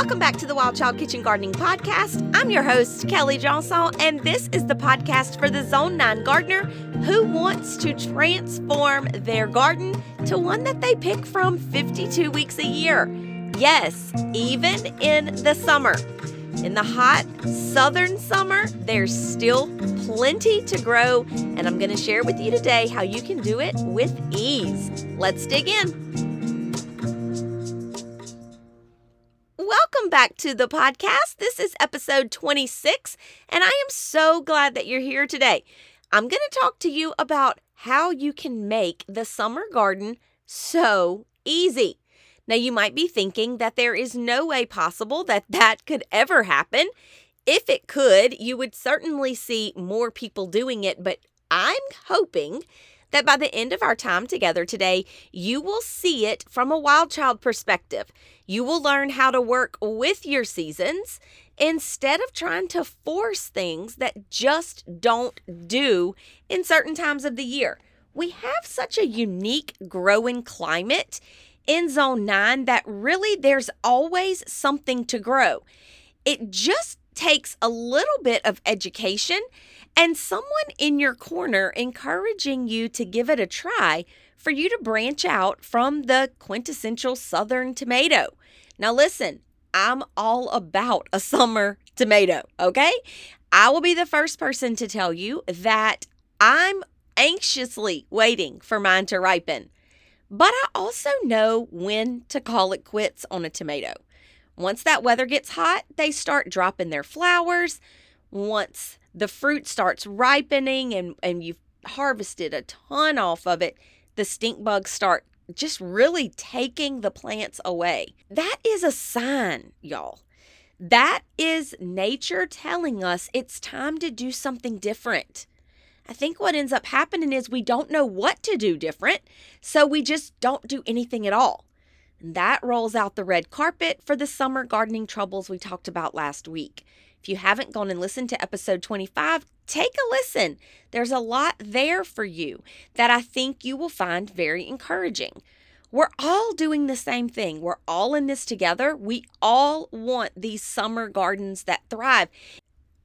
Welcome back to the Wild Child Kitchen Gardening Podcast. I'm your host, Kellye Johnson, and this is the podcast for the Zone 9 gardener who wants to transform their garden to one that they pick from 52 weeks a year. Yes, even in the summer. In the hot southern summer, there's still plenty to grow, and I'm going to share with you today how you can do it with ease. Let's dig in. Welcome back to the podcast. This is episode 26, and I am so glad that you're here today. I'm going to talk to you about how you can make the summer garden so easy. Now, you might be thinking that there is no way possible that that could ever happen. If it could, you would certainly see more people doing it, but I'm hoping that by the end of our time together today, you will see it from a wild child perspective. You will learn how to work with your seasons instead of trying to force things that just don't do in certain times of the year. We have such a unique growing climate in zone 9 that really there's always something to grow. It just takes a little bit of education and someone in your corner encouraging you to give it a try for you to branch out from the quintessential southern tomato. Now, listen, I'm all about a summer tomato, okay? I will be the first person to tell you that I'm anxiously waiting for mine to ripen. But I also know when to call it quits on a tomato. Once that weather gets hot, they start dropping their flowers. Once the fruit starts ripening and, and you've harvested a ton off of it, the stink bugs start just really taking the plants away. That is a sign, y'all. That is nature telling us it's time to do something different. I think what ends up happening is we don't know what to do different, so we just don't do anything at all. That rolls out the red carpet for the summer gardening troubles we talked about last week. If you haven't gone and listened to episode 25, take a listen. There's a lot there for you that I think you will find very encouraging. We're all doing the same thing. We're all in this together. We all want these summer gardens that thrive.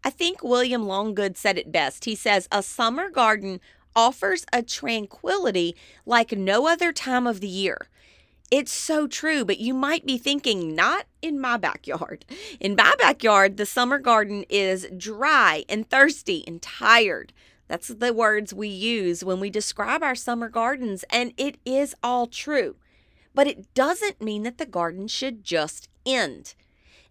I think William Longgood said it best. He says, A summer garden offers a tranquility like no other time of the year. It's so true, but you might be thinking, not in my backyard. In my backyard, the summer garden is dry and thirsty and tired. That's the words we use when we describe our summer gardens, and it is all true. But it doesn't mean that the garden should just end.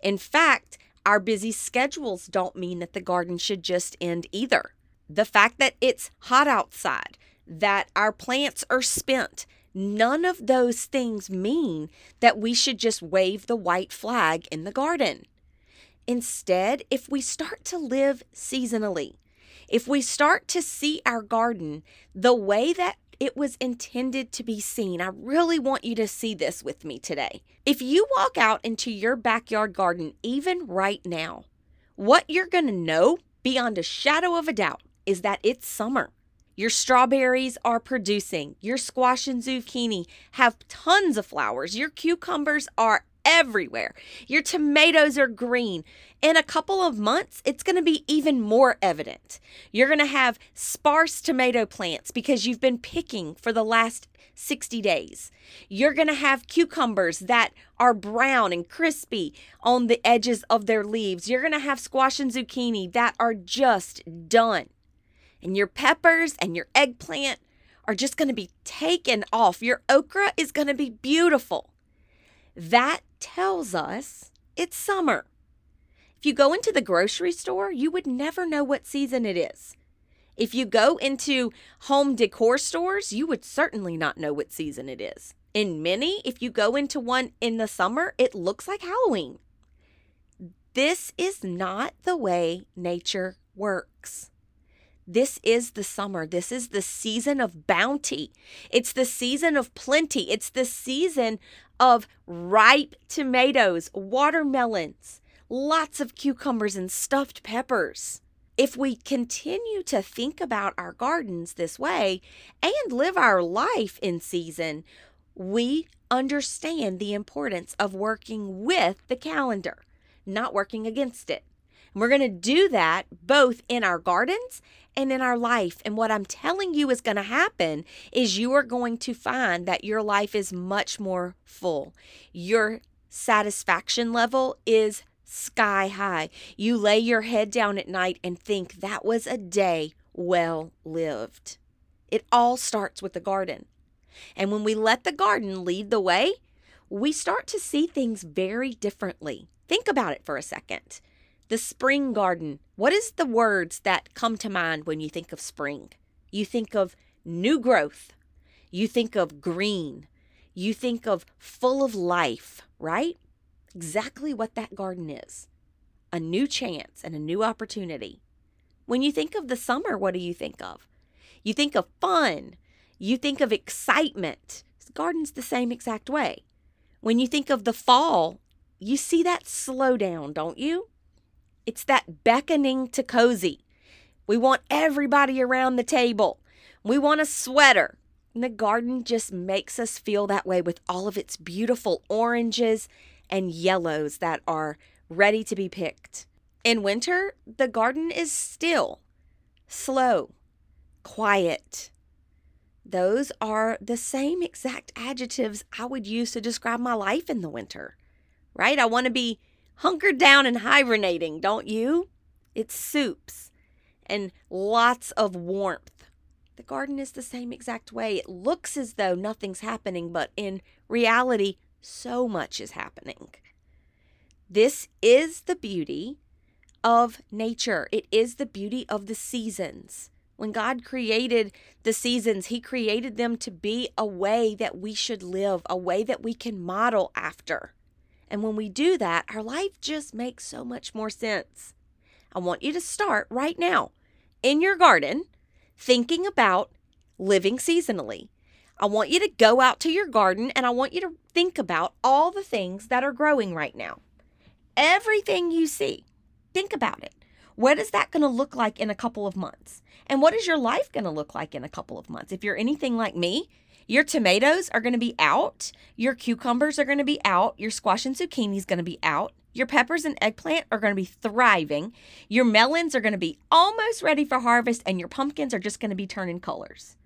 In fact, our busy schedules don't mean that the garden should just end either. The fact that it's hot outside, that our plants are spent, None of those things mean that we should just wave the white flag in the garden. Instead, if we start to live seasonally, if we start to see our garden the way that it was intended to be seen, I really want you to see this with me today. If you walk out into your backyard garden, even right now, what you're going to know beyond a shadow of a doubt is that it's summer. Your strawberries are producing. Your squash and zucchini have tons of flowers. Your cucumbers are everywhere. Your tomatoes are green. In a couple of months, it's going to be even more evident. You're going to have sparse tomato plants because you've been picking for the last 60 days. You're going to have cucumbers that are brown and crispy on the edges of their leaves. You're going to have squash and zucchini that are just done and your peppers and your eggplant are just going to be taken off. Your okra is going to be beautiful. That tells us it's summer. If you go into the grocery store, you would never know what season it is. If you go into home decor stores, you would certainly not know what season it is. In many, if you go into one in the summer, it looks like Halloween. This is not the way nature works. This is the summer. This is the season of bounty. It's the season of plenty. It's the season of ripe tomatoes, watermelons, lots of cucumbers, and stuffed peppers. If we continue to think about our gardens this way and live our life in season, we understand the importance of working with the calendar, not working against it. And we're going to do that both in our gardens and in our life. And what I'm telling you is going to happen is you are going to find that your life is much more full. Your satisfaction level is sky high. You lay your head down at night and think that was a day well lived. It all starts with the garden. And when we let the garden lead the way, we start to see things very differently. Think about it for a second. The spring garden. What is the words that come to mind when you think of spring? You think of new growth. You think of green. You think of full of life, right? Exactly what that garden is a new chance and a new opportunity. When you think of the summer, what do you think of? You think of fun. You think of excitement. The garden's the same exact way. When you think of the fall, you see that slow down, don't you? It's that beckoning to cozy. We want everybody around the table. We want a sweater. And the garden just makes us feel that way with all of its beautiful oranges and yellows that are ready to be picked. In winter, the garden is still, slow, quiet. Those are the same exact adjectives I would use to describe my life in the winter, right? I want to be hunkered down and hibernating, don't you? It's soups and lots of warmth. The garden is the same exact way. It looks as though nothing's happening, but in reality, so much is happening. This is the beauty of nature, it is the beauty of the seasons. When God created the seasons, He created them to be a way that we should live, a way that we can model after. And when we do that, our life just makes so much more sense. I want you to start right now in your garden thinking about living seasonally. I want you to go out to your garden and I want you to think about all the things that are growing right now. Everything you see, think about it. What is that going to look like in a couple of months? And what is your life going to look like in a couple of months? If you're anything like me, your tomatoes are going to be out, your cucumbers are going to be out, your squash and zucchini is going to be out, your peppers and eggplant are going to be thriving, your melons are going to be almost ready for harvest, and your pumpkins are just going to be turning colors.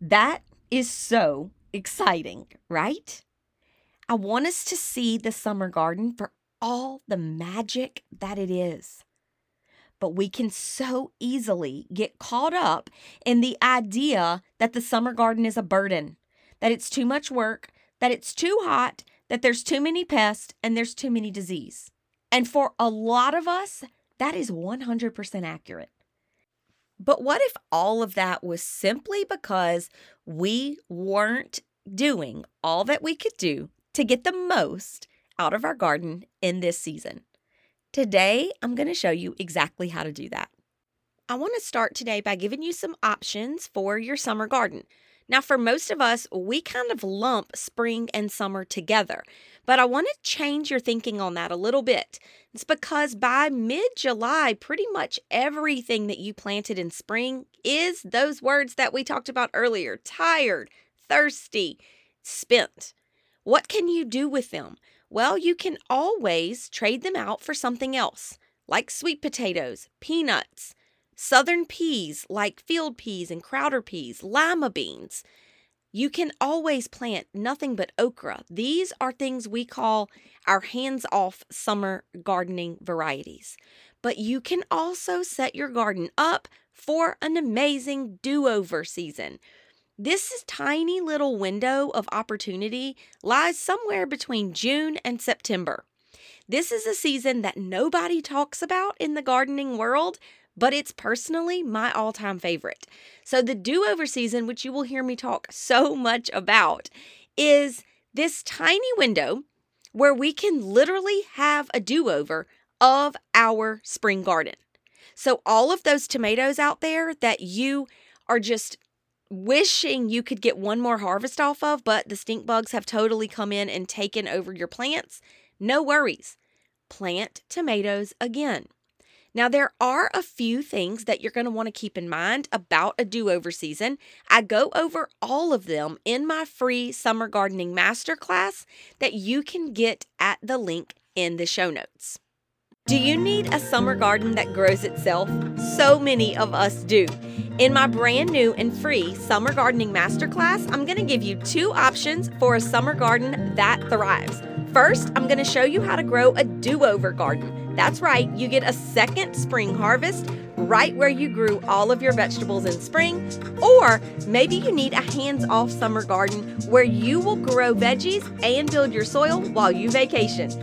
That is so exciting, right? I want us to see the summer garden for all the magic that it is. But we can so easily get caught up in the idea that the summer garden is a burden, that it's too much work, that it's too hot, that there's too many pests, and there's too many disease. And for a lot of us, that is 100% accurate. But what if all of that was simply because we weren't doing all that we could do to get the most out of our garden in this season? Today, I'm going to show you exactly how to do that. I want to start today by giving you some options for your summer garden. Now, for most of us, we kind of lump spring and summer together, but I want to change your thinking on that a little bit. It's because by mid July, pretty much everything that you planted in spring is those words that we talked about earlier tired, thirsty, spent. What can you do with them? Well, you can always trade them out for something else, like sweet potatoes, peanuts, southern peas like field peas and crowder peas, lima beans. You can always plant nothing but okra. These are things we call our hands off summer gardening varieties. But you can also set your garden up for an amazing do over season this tiny little window of opportunity lies somewhere between June and September. This is a season that nobody talks about in the gardening world, but it's personally my all time favorite. So, the do over season, which you will hear me talk so much about, is this tiny window where we can literally have a do over of our spring garden. So, all of those tomatoes out there that you are just wishing you could get one more harvest off of, but the stink bugs have totally come in and taken over your plants, no worries. Plant tomatoes again. Now, there are a few things that you're going to want to keep in mind about a do over season. I go over all of them in my free summer gardening masterclass that you can get at the link in the show notes. Do you need a summer garden that grows itself? So many of us do. In my brand new and free Summer Gardening Masterclass, I'm going to give you two options for a summer garden that thrives. First, I'm going to show you how to grow a do over garden. That's right, you get a second spring harvest right where you grew all of your vegetables in spring. Or maybe you need a hands off summer garden where you will grow veggies and build your soil while you vacation.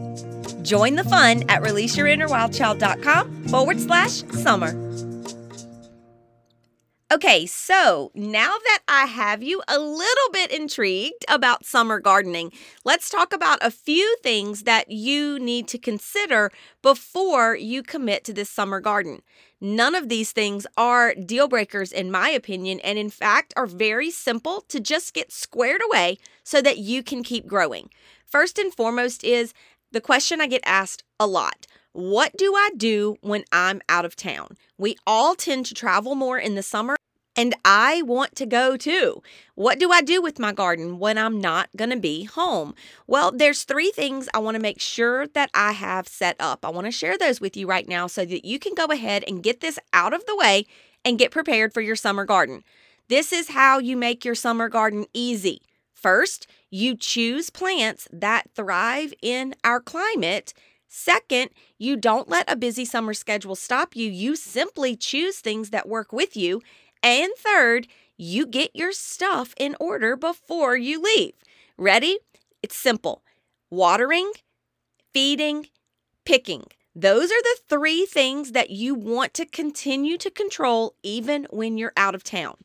Join the fun at releaseyourinnerwildchild.com forward slash summer. Okay, so now that I have you a little bit intrigued about summer gardening, let's talk about a few things that you need to consider before you commit to this summer garden. None of these things are deal breakers, in my opinion, and in fact are very simple to just get squared away so that you can keep growing. First and foremost is the question I get asked a lot what do I do when I'm out of town? We all tend to travel more in the summer and I want to go too. What do I do with my garden when I'm not going to be home? Well, there's three things I want to make sure that I have set up. I want to share those with you right now so that you can go ahead and get this out of the way and get prepared for your summer garden. This is how you make your summer garden easy. First, you choose plants that thrive in our climate. Second, you don't let a busy summer schedule stop you. You simply choose things that work with you. And third, you get your stuff in order before you leave. Ready? It's simple watering, feeding, picking. Those are the three things that you want to continue to control even when you're out of town.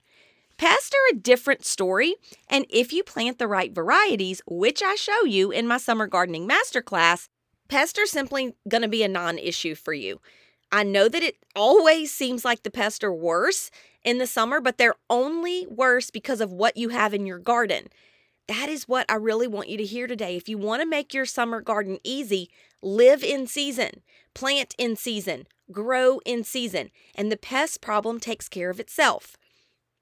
Pests are a different story, and if you plant the right varieties, which I show you in my summer gardening masterclass, pests are simply going to be a non issue for you. I know that it always seems like the pests are worse in the summer, but they're only worse because of what you have in your garden. That is what I really want you to hear today. If you want to make your summer garden easy, live in season, plant in season, grow in season, and the pest problem takes care of itself.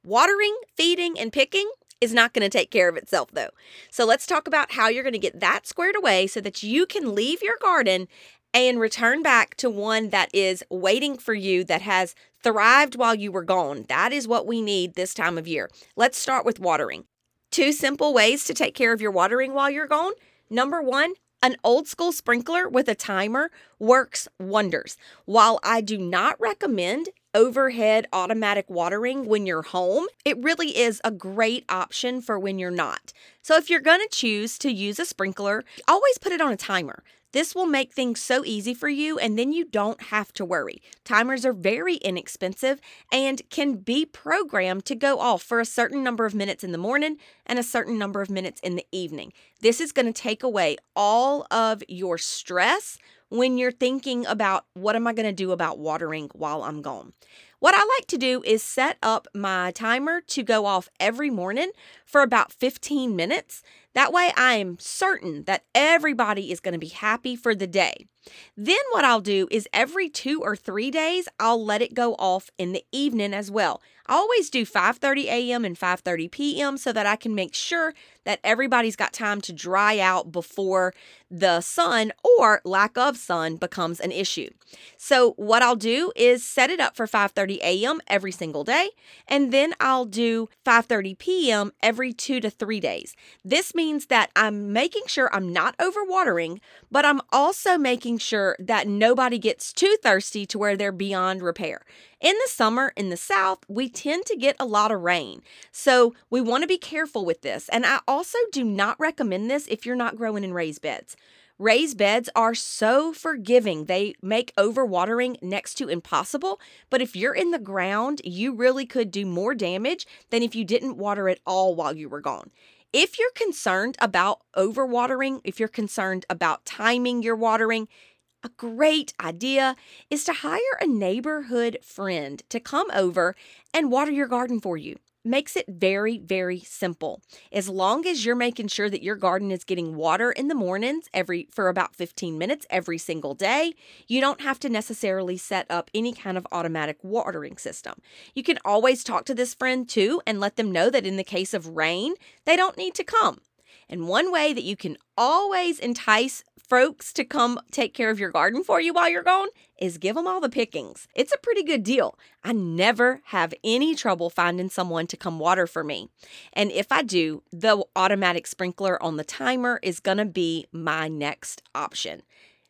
Watering, feeding, and picking is not going to take care of itself though. So let's talk about how you're going to get that squared away so that you can leave your garden and return back to one that is waiting for you, that has thrived while you were gone. That is what we need this time of year. Let's start with watering. Two simple ways to take care of your watering while you're gone. Number one, an old school sprinkler with a timer works wonders. While I do not recommend overhead automatic watering when you're home, it really is a great option for when you're not. So if you're going to choose to use a sprinkler, always put it on a timer. This will make things so easy for you, and then you don't have to worry. Timers are very inexpensive and can be programmed to go off for a certain number of minutes in the morning and a certain number of minutes in the evening. This is going to take away all of your stress when you're thinking about what am I going to do about watering while I'm gone. What I like to do is set up my timer to go off every morning for about 15 minutes. That way, I am certain that everybody is going to be happy for the day. Then, what I'll do is every two or three days, I'll let it go off in the evening as well. I always do 5:30 a.m. and 5:30 p.m. so that I can make sure that everybody's got time to dry out before the sun or lack of sun becomes an issue. So what I'll do is set it up for 5:30 a.m. every single day and then I'll do 5:30 p.m. every 2 to 3 days. This means that I'm making sure I'm not overwatering, but I'm also making sure that nobody gets too thirsty to where they're beyond repair. In the summer in the south, we tend to get a lot of rain. So we want to be careful with this. And I also do not recommend this if you're not growing in raised beds. Raised beds are so forgiving. They make overwatering next to impossible. But if you're in the ground, you really could do more damage than if you didn't water at all while you were gone. If you're concerned about overwatering, if you're concerned about timing your watering, a great idea is to hire a neighborhood friend to come over and water your garden for you. Makes it very, very simple. As long as you're making sure that your garden is getting water in the mornings every for about 15 minutes every single day, you don't have to necessarily set up any kind of automatic watering system. You can always talk to this friend too and let them know that in the case of rain, they don't need to come. And one way that you can always entice folks to come take care of your garden for you while you're gone is give them all the pickings. It's a pretty good deal. I never have any trouble finding someone to come water for me. And if I do, the automatic sprinkler on the timer is going to be my next option.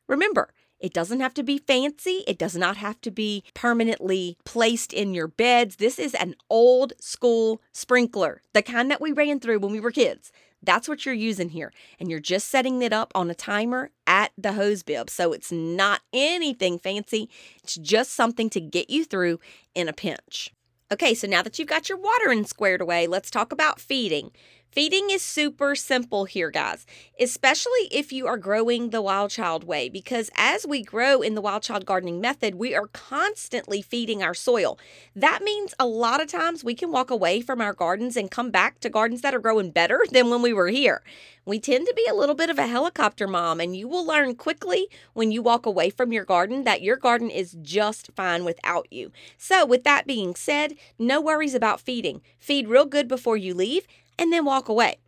Remember, it doesn't have to be fancy. It does not have to be permanently placed in your beds. This is an old school sprinkler, the kind that we ran through when we were kids. That's what you're using here. And you're just setting it up on a timer at the hose bib. So it's not anything fancy. It's just something to get you through in a pinch. Okay, so now that you've got your watering squared away, let's talk about feeding. Feeding is super simple here, guys, especially if you are growing the wild child way, because as we grow in the wild child gardening method, we are constantly feeding our soil. That means a lot of times we can walk away from our gardens and come back to gardens that are growing better than when we were here. We tend to be a little bit of a helicopter mom, and you will learn quickly when you walk away from your garden that your garden is just fine without you. So, with that being said, no worries about feeding. Feed real good before you leave and then walk away.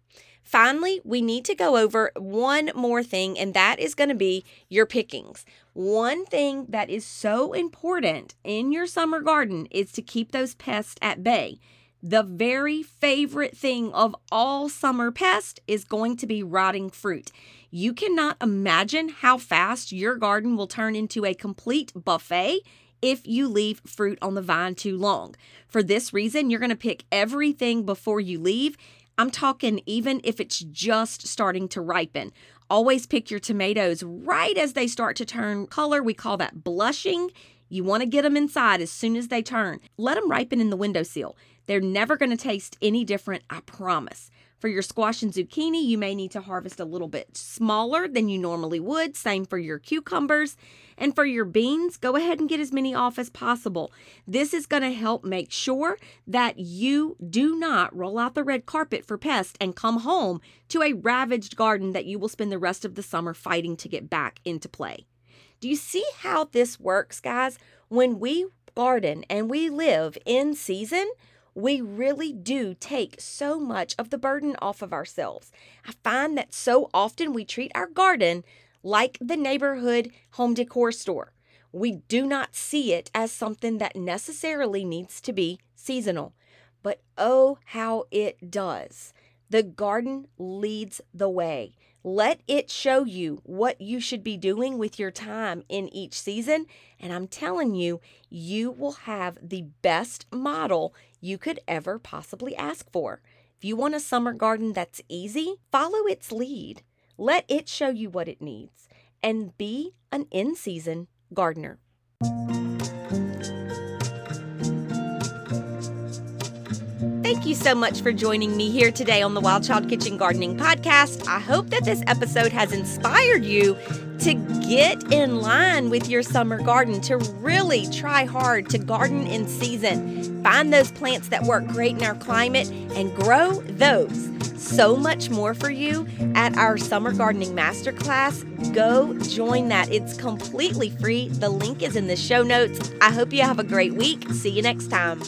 Finally, we need to go over one more thing, and that is going to be your pickings. One thing that is so important in your summer garden is to keep those pests at bay. The very favorite thing of all summer pests is going to be rotting fruit. You cannot imagine how fast your garden will turn into a complete buffet if you leave fruit on the vine too long. For this reason, you're going to pick everything before you leave I'm talking even if it's just starting to ripen. Always pick your tomatoes right as they start to turn color. We call that blushing. You want to get them inside as soon as they turn. Let them ripen in the windowsill. They're never going to taste any different, I promise. For your squash and zucchini, you may need to harvest a little bit smaller than you normally would. Same for your cucumbers. And for your beans, go ahead and get as many off as possible. This is going to help make sure that you do not roll out the red carpet for pests and come home to a ravaged garden that you will spend the rest of the summer fighting to get back into play. Do you see how this works, guys? When we garden and we live in season, we really do take so much of the burden off of ourselves. I find that so often we treat our garden like the neighborhood home decor store. We do not see it as something that necessarily needs to be seasonal. But oh, how it does. The garden leads the way. Let it show you what you should be doing with your time in each season. And I'm telling you, you will have the best model you could ever possibly ask for. If you want a summer garden that's easy, follow its lead. Let it show you what it needs and be an in season gardener. Thank you so much for joining me here today on the Wild Child Kitchen Gardening Podcast. I hope that this episode has inspired you to get in line with your summer garden, to really try hard to garden in season. Find those plants that work great in our climate and grow those. So much more for you at our Summer Gardening Masterclass. Go join that. It's completely free. The link is in the show notes. I hope you have a great week. See you next time.